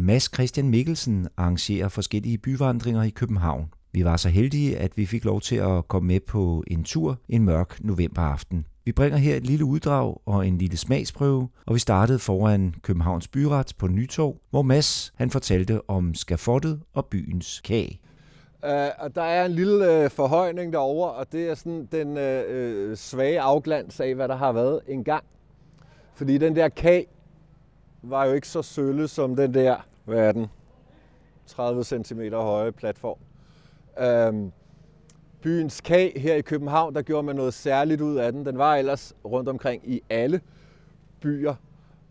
Mads Christian Mikkelsen arrangerer forskellige byvandringer i København. Vi var så heldige, at vi fik lov til at komme med på en tur en mørk novemberaften. Vi bringer her et lille uddrag og en lille smagsprøve, og vi startede foran Københavns Byret på Nytorv, hvor Mads han fortalte om skafottet og byens kage. Uh, og der er en lille uh, forhøjning derover, og det er sådan den uh, svage afglans af, hvad der har været engang. Fordi den der kag var jo ikke så sølle som den der, hvad er den, 30 cm høje platform. Uh, byens kag her i København, der gjorde man noget særligt ud af den. Den var ellers rundt omkring i alle byer.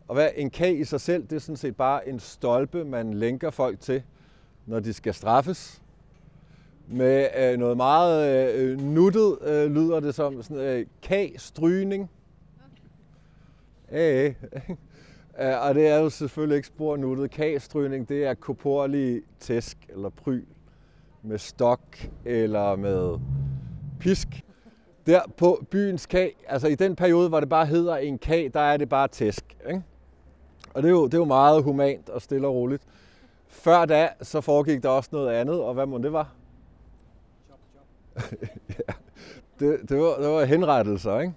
Og hvad en kag i sig selv, det er sådan set bare en stolpe, man lænker folk til, når de skal straffes. Med øh, noget meget øh, nuttet øh, lyder det som sådan øh, kag-strygning. Øh, øh. Og det er jo selvfølgelig ikke spor nuttet. Kag-strygning, det er koporlig tæsk eller pryl med stok eller med pisk. Der på byens kag, altså i den periode, hvor det bare hedder en kag, der er det bare tæsk. Ikke? Og det er, jo, det er jo meget humant og stille og roligt. Før da, så foregik der også noget andet, og hvad må det var? ja, det, det, var, det var henrettelser, ikke?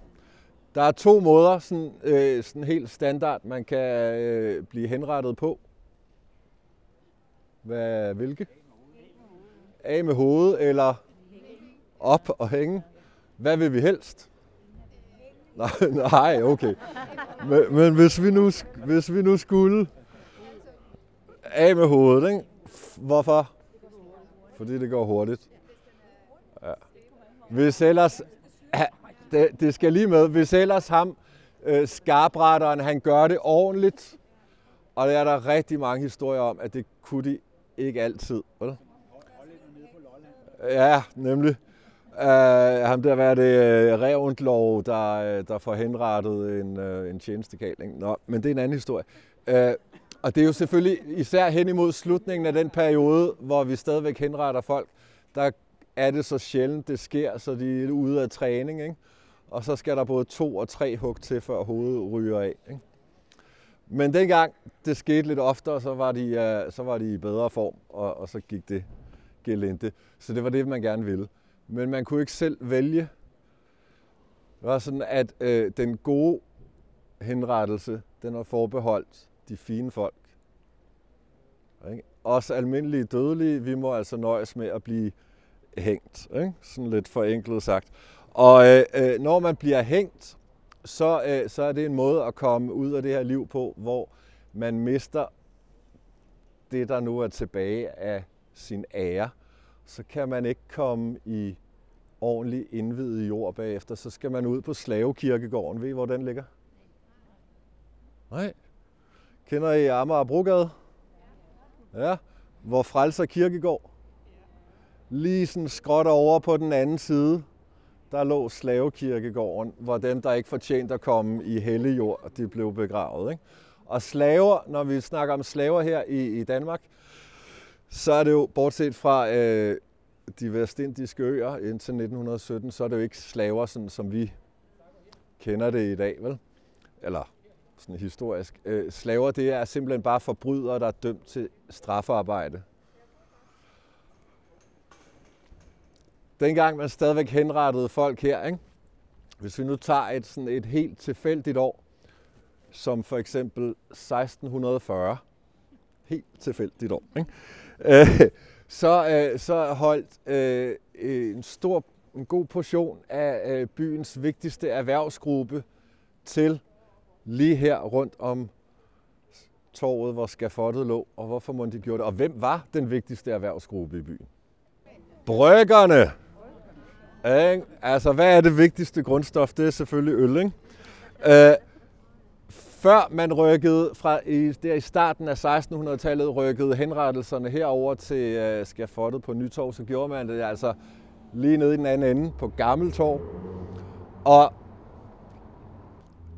Der er to måder, sådan, øh, sådan helt standard, man kan øh, blive henrettet på. Hvad, hvilke? Af med hovedet eller op og hænge. Hvad vil vi helst? Nej, nej okay. Men, men hvis, vi nu, hvis vi nu skulle af med hovedet, ikke? hvorfor? Fordi det går hurtigt. Ja. Hvis ellers, det, det skal lige med, hvis ellers ham, øh, skarbrætteren, han gør det ordentligt, og der er der rigtig mange historier om, at det kunne de ikke altid. Vel? Ja, nemlig. Uh, ham der var det øh, uh, Revundlov, der, uh, der får henrettet en, uh, en tjenestekaling. Nå, men det er en anden historie. Uh, og det er jo selvfølgelig især hen imod slutningen af den periode, hvor vi stadigvæk henretter folk, der er det så sjældent, det sker, så de er ude af træning. Ikke? Og så skal der både to og tre hug til, før hovedet ryger af. Ikke? Men dengang det skete lidt oftere, så var de, uh, så var de i bedre form, og, og så gik det gelente. Så det var det, man gerne ville. Men man kunne ikke selv vælge. Det var sådan, at øh, den gode henrettelse, den var forbeholdt de fine folk. Ikke? Os almindelige dødelige, vi må altså nøjes med at blive hængt. Ikke? Sådan lidt forenklet sagt. Og øh, øh, når man bliver hængt, så, øh, så er det en måde at komme ud af det her liv på, hvor man mister det, der nu er tilbage af sin ære. Så kan man ikke komme i ordentlig indvidet jord bagefter. Så skal man ud på Slavekirkegården. Ved I, hvor den ligger? Nej. Kender I Amager Brogade? Ja. Hvor Frelser Kirkegård? Lige sådan skråt over på den anden side, der lå Slavekirkegården, hvor dem, der ikke fortjente at komme i hellig jord, de blev begravet. Ikke? Og slaver, når vi snakker om slaver her i, i Danmark, så er det jo, bortset fra øh, de vestindiske øer indtil 1917, så er det jo ikke slaver, sådan, som vi kender det i dag, vel? Eller sådan historisk. Øh, slaver, det er simpelthen bare forbrydere, der er dømt til strafarbejde. Dengang man stadigvæk henrettede folk her, ikke? hvis vi nu tager et, sådan et helt tilfældigt år, som for eksempel 1640, helt tilfældigt år, ikke? Øh, så, øh, så holdt øh, en stor, en god portion af øh, byens vigtigste erhvervsgruppe til lige her rundt om torvet, hvor skafottet lå, og hvorfor må de gjorde det? Og hvem var den vigtigste erhvervsgruppe i byen? Bryggerne! Ikke? Altså, hvad er det vigtigste grundstof? Det er selvfølgelig øl, ikke? Øh, før man rykkede fra i, der i starten af 1600-tallet, rykkede henrettelserne herover til øh, skafottet på Nytorv, så gjorde man det altså lige nede i den anden ende på Gammeltorv. Og,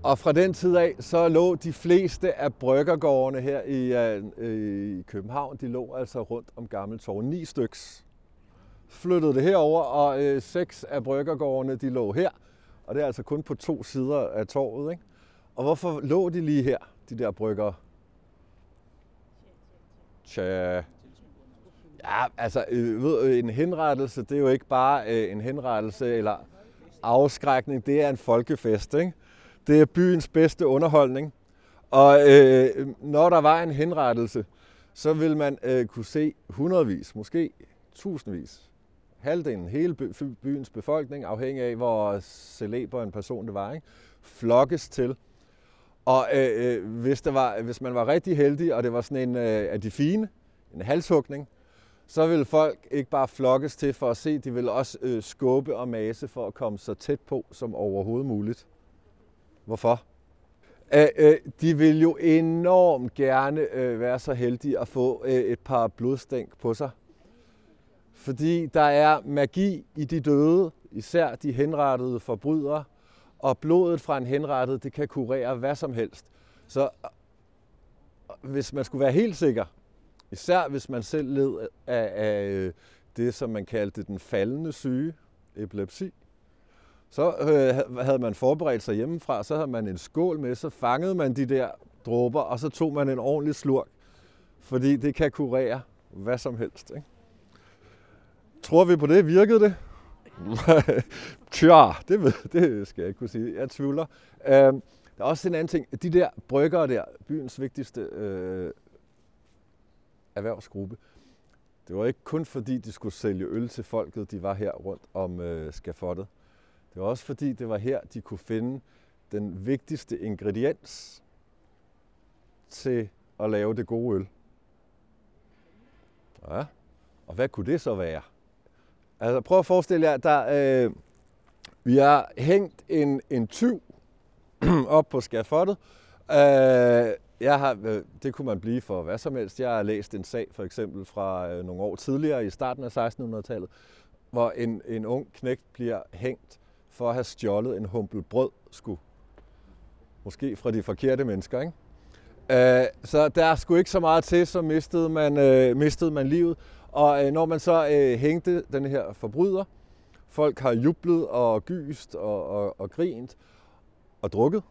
og fra den tid af, så lå de fleste af bryggergårdene her i, øh, i København, de lå altså rundt om Gammeltorv. Ni styks flyttede det herover, og øh, seks af bryggergårdene, de lå her. Og det er altså kun på to sider af torvet, ikke? Og hvorfor lå de lige her, de der brygger? Tja. Ja, altså, øh, ved, øh, en henrettelse, det er jo ikke bare øh, en henrettelse eller afskrækning, det er en folkefest, ikke? Det er byens bedste underholdning. Og øh, når der var en henrettelse, så vil man øh, kunne se hundredvis, måske tusindvis, halvdelen, hele byens befolkning, afhængig af, hvor celeber en person det var, ikke? flokkes til. Og øh, øh, hvis, det var, hvis man var rigtig heldig, og det var sådan en øh, af de fine, en halshugning, så ville folk ikke bare flokkes til for at se, de ville også øh, skubbe og mase for at komme så tæt på som overhovedet muligt. Hvorfor? Æh, øh, de vil jo enormt gerne øh, være så heldige at få øh, et par blodstænk på sig. Fordi der er magi i de døde, især de henrettede forbrydere, og blodet fra en henrettet, det kan kurere hvad som helst. Så øh, hvis man skulle være helt sikker, især hvis man selv led af, af øh, det, som man kaldte den faldende syge, epilepsi, så øh, havde man forberedt sig hjemmefra, så havde man en skål med, så fangede man de der dråber, og så tog man en ordentlig slurk, fordi det kan kurere hvad som helst. Ikke? Tror vi på det? Virkede det? Tja, det, ved, det skal jeg ikke kunne sige. Jeg tvivler. Øh, der er også en anden ting. De der bryggere der, byens vigtigste øh, erhvervsgruppe, det var ikke kun fordi, de skulle sælge øl til folket, de var her rundt om øh, skafottet. Det var også fordi, det var her, de kunne finde den vigtigste ingrediens til at lave det gode øl. Ja, og hvad kunne det så være? Altså prøv at forestille jer, der, øh, vi har hængt en, en tyv op på skafottet. Øh, jeg har, øh, det kunne man blive for hvad som helst. Jeg har læst en sag for eksempel fra øh, nogle år tidligere i starten af 1600-tallet, hvor en, en ung knægt bliver hængt for at have stjålet en humpel brød, skulle. Måske fra de forkerte mennesker, ikke? Øh, så der skulle ikke så meget til, så mistede man, øh, mistede man livet. Og øh, når man så øh, hængte den her forbryder, folk har jublet og gyst og, og, og grint og drukket.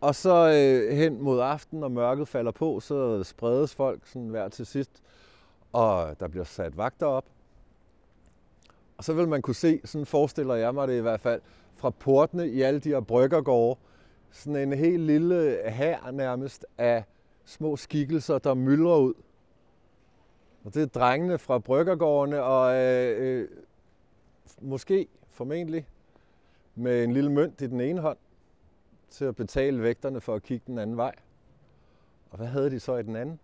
Og så øh, hen mod aften, når mørket falder på, så spredes folk sådan hver til sidst, og der bliver sat vagter op. Og så vil man kunne se, sådan forestiller jeg mig det i hvert fald, fra portene i alle de her bryggergårde, sådan en helt lille hær nærmest af små skikkelser, der myldrer ud. Og det er drengene fra bryggergårdene, og øh, øh, måske, formentlig, med en lille mønt i den ene hånd, til at betale vægterne for at kigge den anden vej. Og hvad havde de så i den anden?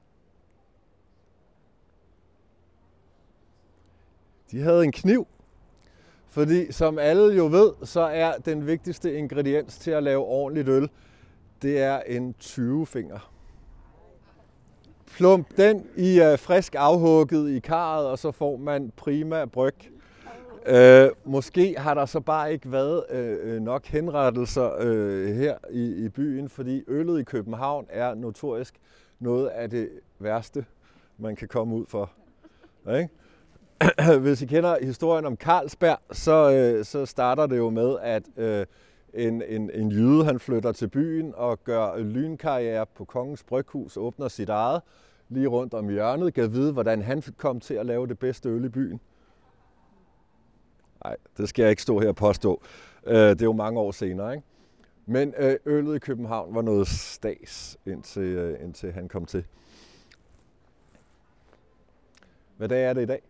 De havde en kniv. Fordi som alle jo ved, så er den vigtigste ingrediens til at lave ordentligt øl, det er en 20-finger. Plump den i uh, frisk afhugget i karret, og så får man prima bryg. Uh, måske har der så bare ikke været uh, nok henrettelser uh, her i, i byen, fordi øllet i København er notorisk noget af det værste, man kan komme ud for. Ikke? hvis I kender historien om Carlsberg, så, øh, så starter det jo med, at øh, en, en, en jyde han flytter til byen og gør lynkarriere på Kongens Bryghus, åbner sit eget lige rundt om hjørnet, kan vide, hvordan han kom til at lave det bedste øl i byen. Nej, det skal jeg ikke stå her og påstå. Øh, det er jo mange år senere, ikke? Men øh, øllet i København var noget stas, indtil, øh, indtil han kom til. Hvad dag er det i dag?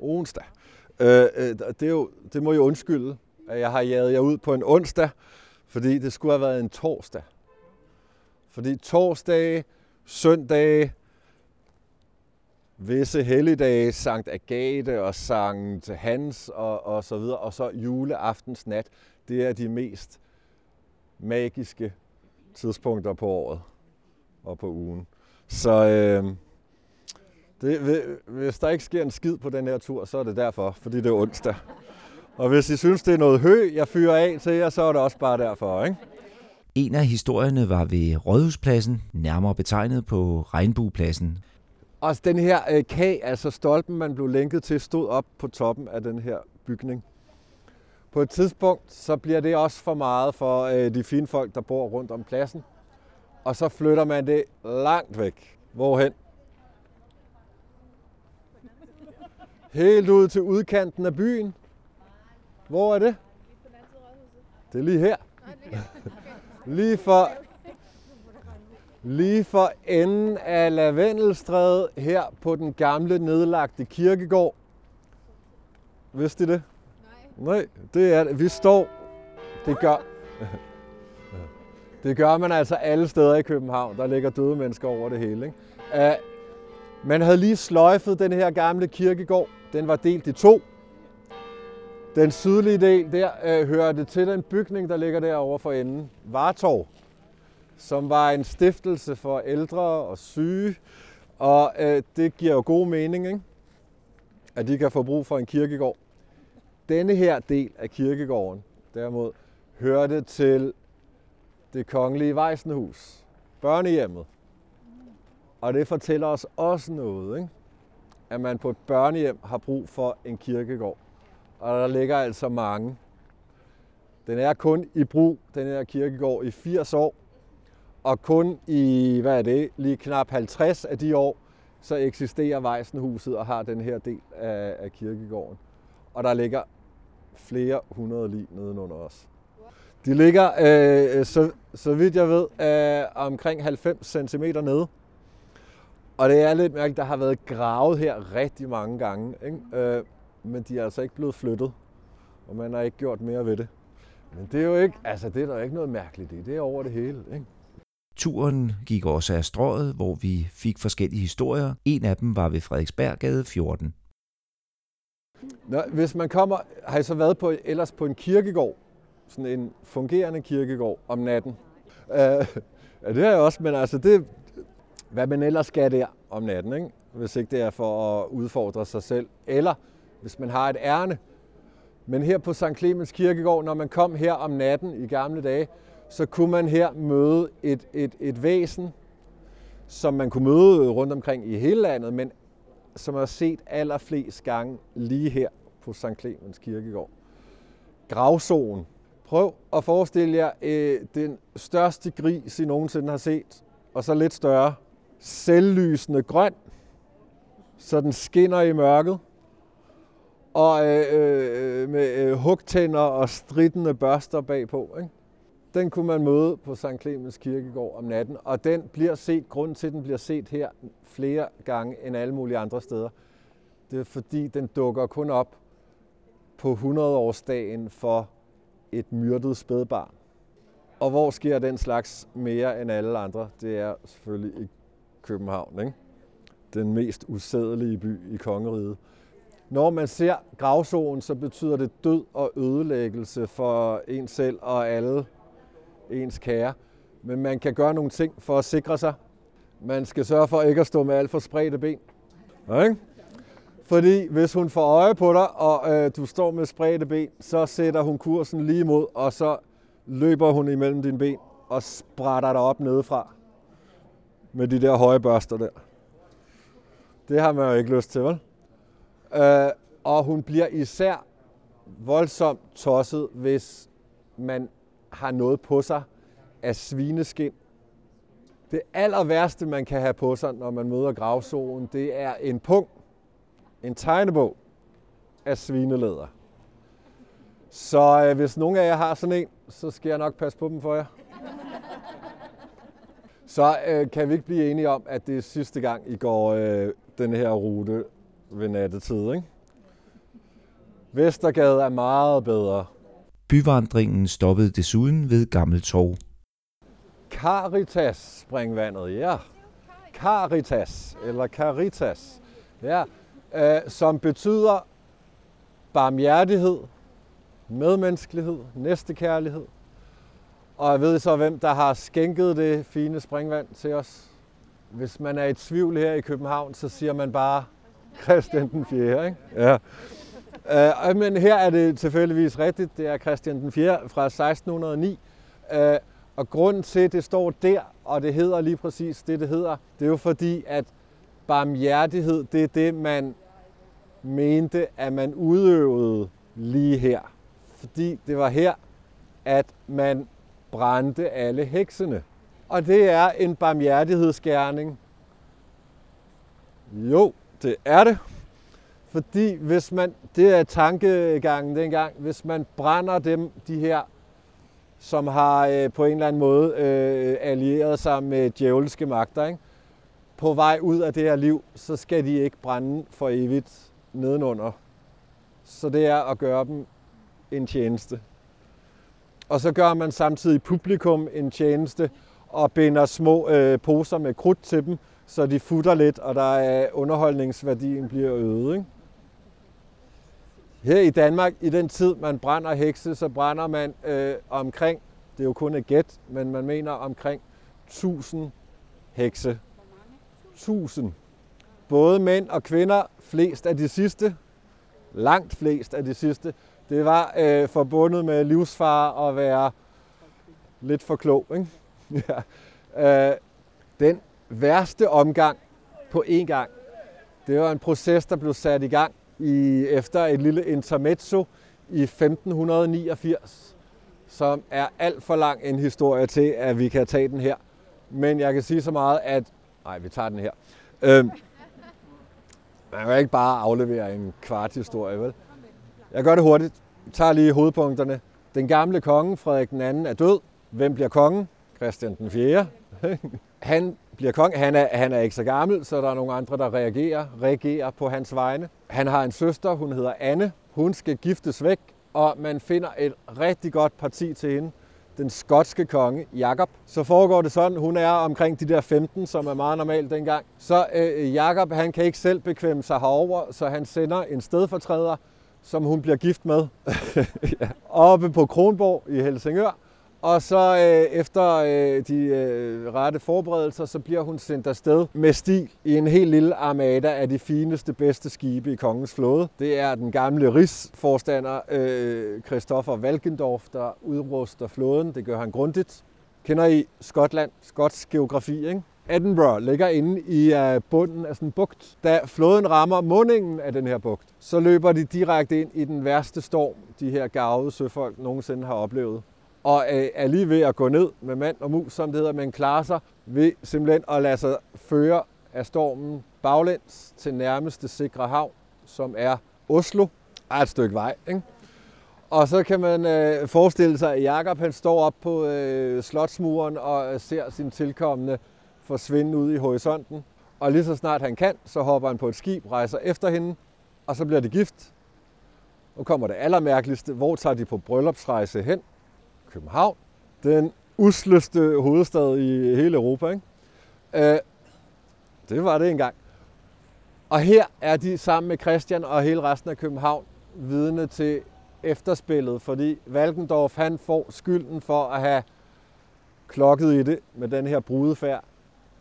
onsdag. Øh, det, er jo, det må jo undskylde, at jeg har jaget jer ud på en onsdag, fordi det skulle have været en torsdag. Fordi torsdag, søndag, visse helligdage, Sankt Agate og Sankt Hans og, og så videre, og så juleaftens nat, det er de mest magiske tidspunkter på året og på ugen. Så øh, det, hvis der ikke sker en skid på den her tur, så er det derfor, fordi det er onsdag. Og hvis I synes, det er noget hø, jeg fyrer af til jer, så er det også bare derfor, ikke? En af historierne var ved Rådhuspladsen, nærmere betegnet på Regnbuepladsen. Og den her øh, kag, altså stolpen, man blev lænket til, stod op på toppen af den her bygning. På et tidspunkt, så bliver det også for meget for øh, de fine folk, der bor rundt om pladsen. Og så flytter man det langt væk Hvorhen? Helt ud til udkanten af byen. Hvor er det? Det er lige her. Lige for, lige for enden af Lavendelstræde her på den gamle nedlagte kirkegård. Vidste I det? Nej. Nej, det er det. Vi står. Det gør, det gør man altså alle steder i København. Der ligger døde mennesker over det hele. Ikke? Uh, man havde lige sløjfet den her gamle kirkegård. Den var delt i to. Den sydlige del der øh, hører det til den bygning, der ligger derovre for enden. Vartorv, som var en stiftelse for ældre og syge. Og øh, det giver jo god mening, ikke? at de kan få brug for en kirkegård. Denne her del af kirkegården, derimod, hørte til det kongelige Vejsenhus, børnehjemmet. Og det fortæller os også noget, ikke? at man på et børnehjem har brug for en kirkegård. Og der ligger altså mange. Den er kun i brug, den her kirkegård, i 80 år. Og kun i, hvad er det, lige knap 50 af de år, så eksisterer Vejsenhuset og har den her del af, af kirkegården. Og der ligger flere hundrede lig nedenunder os. De ligger, øh, så, så vidt jeg ved, øh, omkring 90 cm nede. Og det er lidt mærkeligt, der har været gravet her rigtig mange gange, ikke? Øh, men de er altså ikke blevet flyttet, og man har ikke gjort mere ved det. Men det er jo ikke, altså det er der ikke noget mærkeligt i, det er over det hele. Ikke? Turen gik også af strået, hvor vi fik forskellige historier. En af dem var ved Frederiksberggade 14. Nå, hvis man kommer, har I så været på, ellers på en kirkegård, sådan en fungerende kirkegård om natten. Uh, ja, det har jeg også, men altså det, hvad man ellers skal der om natten, ikke? hvis ikke det er for at udfordre sig selv, eller hvis man har et ærne. Men her på St. Clemens Kirkegård, når man kom her om natten i gamle dage, så kunne man her møde et, et, et væsen, som man kunne møde rundt omkring i hele landet, men som er set allerflest gange lige her på St. Clemens Kirkegård. Gravsoen. Prøv at forestille jer øh, den største gris, I nogensinde har set, og så lidt større. Selvlysende grøn, så den skinner i mørket. Og øh, øh, med øh, hugtænder og stridende børster bagpå. Ikke? Den kunne man møde på St. Clemens Kirkegård om natten, og den bliver set, grunden til, at den bliver set her flere gange end alle mulige andre steder, det er fordi, den dukker kun op på 100-årsdagen for et myrdet spædbarn. Og hvor sker den slags mere end alle andre? Det er selvfølgelig i København, ikke? den mest usædelige by i kongeriget. Når man ser gravsoen, så betyder det død og ødelæggelse for en selv og alle ens kære. Men man kan gøre nogle ting for at sikre sig. Man skal sørge for ikke at stå med alt for spredte ben. Okay? Fordi hvis hun får øje på dig, og øh, du står med spredte ben, så sætter hun kursen lige mod, og så løber hun imellem dine ben og sprætter dig op nedefra med de der høje børster der. Det har man jo ikke lyst til, vel? Øh, og hun bliver især voldsomt tosset, hvis man har noget på sig af svineskin. Det aller værste, man kan have på sig, når man møder gravsolen, det er en pung, en tegnebog af svinelæder. Så øh, hvis nogen af jer har sådan en, så skal jeg nok passe på dem for jer. Så øh, kan vi ikke blive enige om, at det er sidste gang, I går øh, den her rute ved nattetid, ikke? Vestergade er meget bedre. Byvandringen stoppede desuden ved Gammeltorv. Caritas springvandet, ja. Caritas, eller Caritas, ja, øh, som betyder barmhjertighed, medmenneskelighed, næstekærlighed. Og jeg ved så, hvem der har skænket det fine springvand til os. Hvis man er i tvivl her i København, så siger man bare Christian den 4. Ikke? Ja. Uh, men her er det tilfældigvis rigtigt. Det er Christian den 4. fra 1609. Uh, øh, og grunden til, at det står der, og det hedder lige præcis det, det hedder, det er jo fordi, at barmhjertighed, det er det, man mente, at man udøvede lige her. Fordi det var her, at man brændte alle heksene. Og det er en barmhjertighedsgerning, Jo, det øh, er det. Fordi hvis man, det er tankegangen dengang, hvis man brænder dem, de her, som har øh, på en eller anden måde øh, allieret sig med djævelske magter, ikke? på vej ud af det her liv, så skal de ikke brænde for evigt nedenunder. Så det er at gøre dem en tjeneste. Og så gør man samtidig publikum en tjeneste og binder små øh, poser med krudt til dem, så de futter lidt, og der er underholdningsværdien bliver øget. Ikke? Her i Danmark, i den tid, man brænder hekse, så brænder man øh, omkring, det er jo kun et gæt, men man mener omkring 1000 hekse. 1000. Både mænd og kvinder, flest af de sidste, langt flest af de sidste, det var øh, forbundet med livsfare at være lidt for klog. Ikke? ja. øh, den værste omgang på én gang, det var en proces, der blev sat i gang i, efter et lille intermezzo i 1589, som er alt for lang en historie til, at vi kan tage den her. Men jeg kan sige så meget, at... Nej, vi tager den her. Øhm, man kan ikke bare aflevere en kvart historie, vel? Jeg gør det hurtigt. Jeg tager lige hovedpunkterne. Den gamle konge, Frederik II, er død. Hvem bliver kongen? Christian den 4. han bliver konge. Han er, han er ikke så gammel, så der er nogle andre, der reagerer, reagerer på hans vegne. Han har en søster, hun hedder Anne. Hun skal giftes væk, og man finder et rigtig godt parti til hende. Den skotske konge, Jakob. Så foregår det sådan, hun er omkring de der 15, som er meget normalt dengang. Så øh, Jakob, han kan ikke selv bekvemme sig herover, så han sender en stedfortræder, som hun bliver gift med, ja. oppe på Kronborg i Helsingør. Og så øh, efter øh, de øh, rette forberedelser, så bliver hun sendt afsted med stil i en helt lille armada af de fineste, bedste skibe i kongens flåde. Det er den gamle rigsforstander øh, Christoffer Valkendorf, der udruster flåden. Det gør han grundigt. Kender I Skotland, skotsk geografi, ikke? Edinburgh ligger inde i uh, bunden af sådan en bugt. Da flåden rammer mundingen af den her bugt, så løber de direkte ind i den værste storm, de her gavede søfolk nogensinde har oplevet og øh, er lige ved at gå ned med mand og mus, som det hedder, men klarer sig ved simpelthen at lade sig føre af stormen baglæns til nærmeste sikre havn, som er Oslo. Er et stykke vej, ikke? Og så kan man øh, forestille sig, at Jakob han står op på øh, slotsmuren og øh, ser sin tilkommende forsvinde ud i horisonten. Og lige så snart han kan, så hopper han på et skib, rejser efter hende, og så bliver det gift. Nu kommer det allermærkeligste. Hvor tager de på bryllupsrejse hen? København, den usleste hovedstad i hele Europa. Ikke? Øh, det var det engang. Og her er de sammen med Christian og hele resten af København vidne til efterspillet, fordi Valkendorf han får skylden for at have klokket i det med den her brudefærd.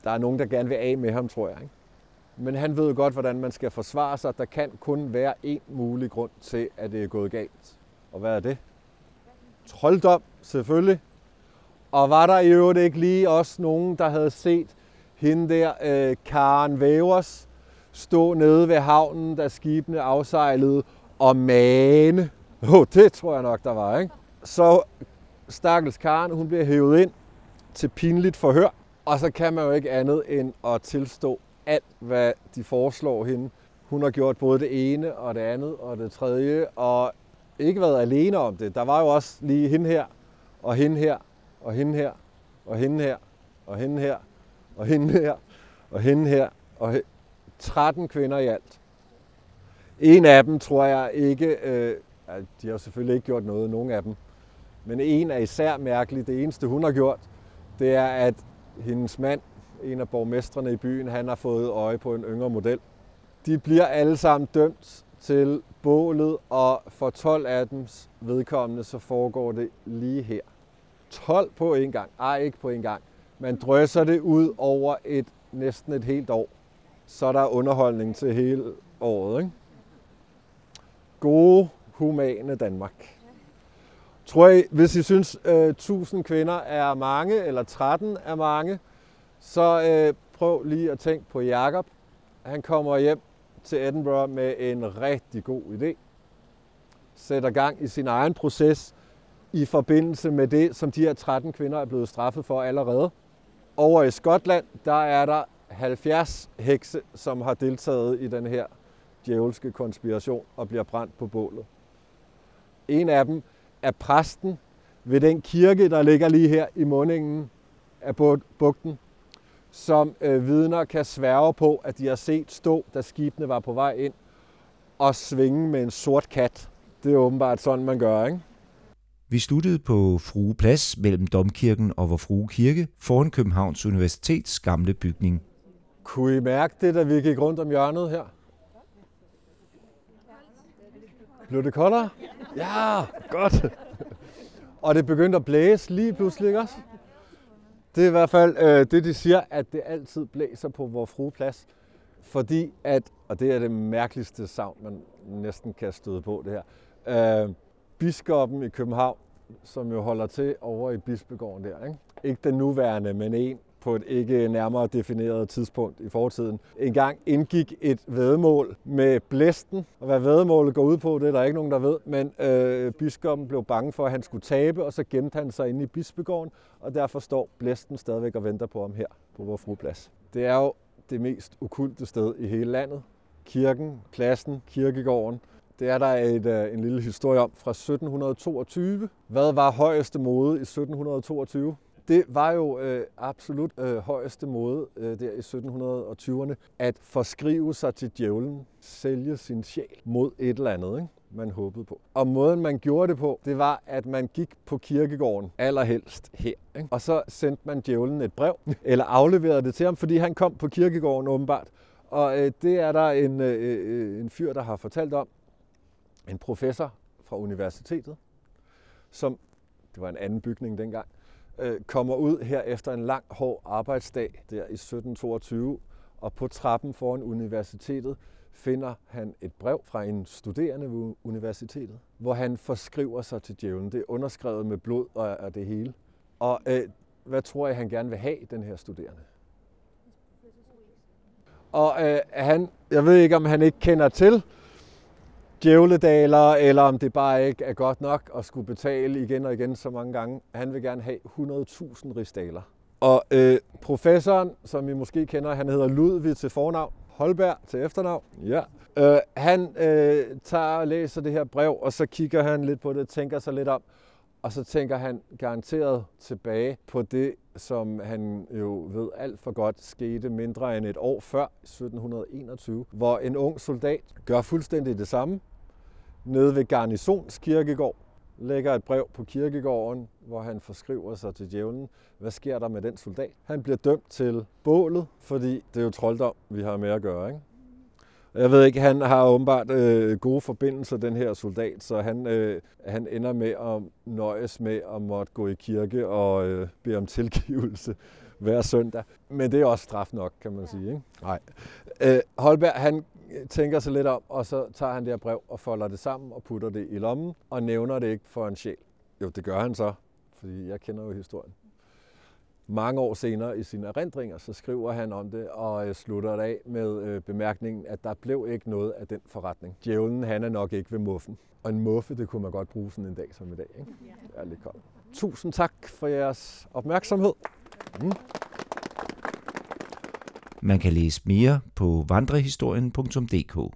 Der er nogen, der gerne vil af med ham, tror jeg. Ikke? Men han ved godt, hvordan man skal forsvare sig. Der kan kun være én mulig grund til, at det er gået galt. Og hvad er det? Trolddom, selvfølgelig. Og var der i øvrigt ikke lige også nogen, der havde set hende der, øh, Karen Vævers, stå nede ved havnen, da skibene afsejlede, og mane. Jo, oh, det tror jeg nok, der var, ikke? Så stakkels Karen, hun bliver hævet ind til pinligt forhør, og så kan man jo ikke andet end at tilstå alt, hvad de foreslår hende. Hun har gjort både det ene og det andet og det tredje, og ikke været alene om det. Der var jo også lige hende her, og hende her, og hende her, og hende her, og hende her, og hende her, og hende her, og 13 kvinder i alt. En af dem tror jeg ikke, øh, de har selvfølgelig ikke gjort noget, nogen af dem, men en er især mærkelig. Det eneste, hun har gjort, det er, at hendes mand, en af borgmestrene i byen, han har fået øje på en yngre model. De bliver alle sammen dømt til bålet, og for 12 af dem vedkommende, så foregår det lige her. 12 på en gang. Ej, ikke på en gang. Man drøser det ud over et næsten et helt år. Så er der underholdning til hele året. Ikke? Gode, humane Danmark. Tror I, hvis I synes, øh, 1000 kvinder er mange, eller 13 er mange, så øh, prøv lige at tænke på Jakob. Han kommer hjem til Edinburgh med en rigtig god idé. Sætter gang i sin egen proces i forbindelse med det, som de her 13 kvinder er blevet straffet for allerede. Over i Skotland, der er der 70 hekse, som har deltaget i den her djævelske konspiration og bliver brændt på bålet. En af dem er præsten ved den kirke, der ligger lige her i mundingen af bugten, som øh, vidner kan sværge på, at de har set stå, da skibene var på vej ind, og svinge med en sort kat. Det er åbenbart sådan, man gør, ikke? Vi sluttede på Frue Plads mellem Domkirken og Vor Frue Kirke foran Københavns Universitets gamle bygning. Kunne I mærke det, da vi gik rundt om hjørnet her? Blev det koldere? Ja, godt. Og det begyndte at blæse lige pludselig, ikke også? Det er i hvert fald øh, det, de siger, at det altid blæser på vores frueplads. Fordi at, og det er det mærkeligste savn, man næsten kan støde på det her. Øh, biskoppen i København, som jo holder til over i Bispegården der. Ikke, ikke den nuværende, men en på et ikke nærmere defineret tidspunkt i fortiden. engang indgik et vedmål med blæsten, og hvad vedmålet går ud på, det er der ikke nogen, der ved, men øh, biskoppen blev bange for, at han skulle tabe, og så gemte han sig inde i bispegården, og derfor står blæsten stadigvæk og venter på ham her på vores fruplads. Det er jo det mest okulte sted i hele landet. Kirken, pladsen, kirkegården, det er der et, øh, en lille historie om fra 1722. Hvad var højeste mode i 1722? Det var jo øh, absolut øh, højeste måde øh, der i 1720'erne at forskrive sig til djævlen, sælge sin sjæl mod et eller andet, ikke? man håbede på. Og måden man gjorde det på, det var, at man gik på kirkegården, allerhelst her. Ikke? Og så sendte man djævlen et brev, eller afleverede det til ham, fordi han kom på kirkegården åbenbart. Og øh, det er der en, øh, øh en fyr, der har fortalt om, en professor fra universitetet, som, det var en anden bygning dengang, øh, kommer ud her efter en lang, hård arbejdsdag der i 1722, og på trappen foran universitetet finder han et brev fra en studerende ved universitetet, hvor han forskriver sig til djævlen. Det er underskrevet med blod og, det hele. Og øh, hvad tror jeg, han gerne vil have, den her studerende? Og øh, han, jeg ved ikke, om han ikke kender til djævledaler, eller om det bare ikke er godt nok at skulle betale igen og igen så mange gange. Han vil gerne have 100.000 rigsdaler. Og øh, professoren, som I måske kender, han hedder Ludvig til fornavn, Holberg til efternavn. Ja. Øh, han øh, tager og læser det her brev, og så kigger han lidt på det, tænker sig lidt om, og så tænker han garanteret tilbage på det, som han jo ved alt for godt skete mindre end et år før, 1721, hvor en ung soldat gør fuldstændig det samme, nede ved Garnisons Kirkegård, lægger et brev på kirkegården, hvor han forskriver sig til djævlen. Hvad sker der med den soldat? Han bliver dømt til bålet, fordi det er jo trolddom, vi har med at gøre. Ikke? Jeg ved ikke, han har åbenbart øh, gode forbindelser, den her soldat, så han, øh, han ender med at nøjes med at måtte gå i kirke og øh, bede om tilgivelse hver søndag. Men det er også straf nok, kan man sige. Ikke? Nej. Øh, Holberg, han tænker sig lidt om, og så tager han det her brev og folder det sammen og putter det i lommen og nævner det ikke for en sjæl. Jo, det gør han så, fordi jeg kender jo historien. Mange år senere i sine erindringer, så skriver han om det og slutter det af med øh, bemærkningen, at der blev ikke noget af den forretning. Djævlen, han er nok ikke ved muffen. Og en muffe, det kunne man godt bruge sådan en dag som i dag. Ikke? Det er lidt koldt. Tusind tak for jeres opmærksomhed. Mm. Man kan læse mere på vandrehistorien.dk.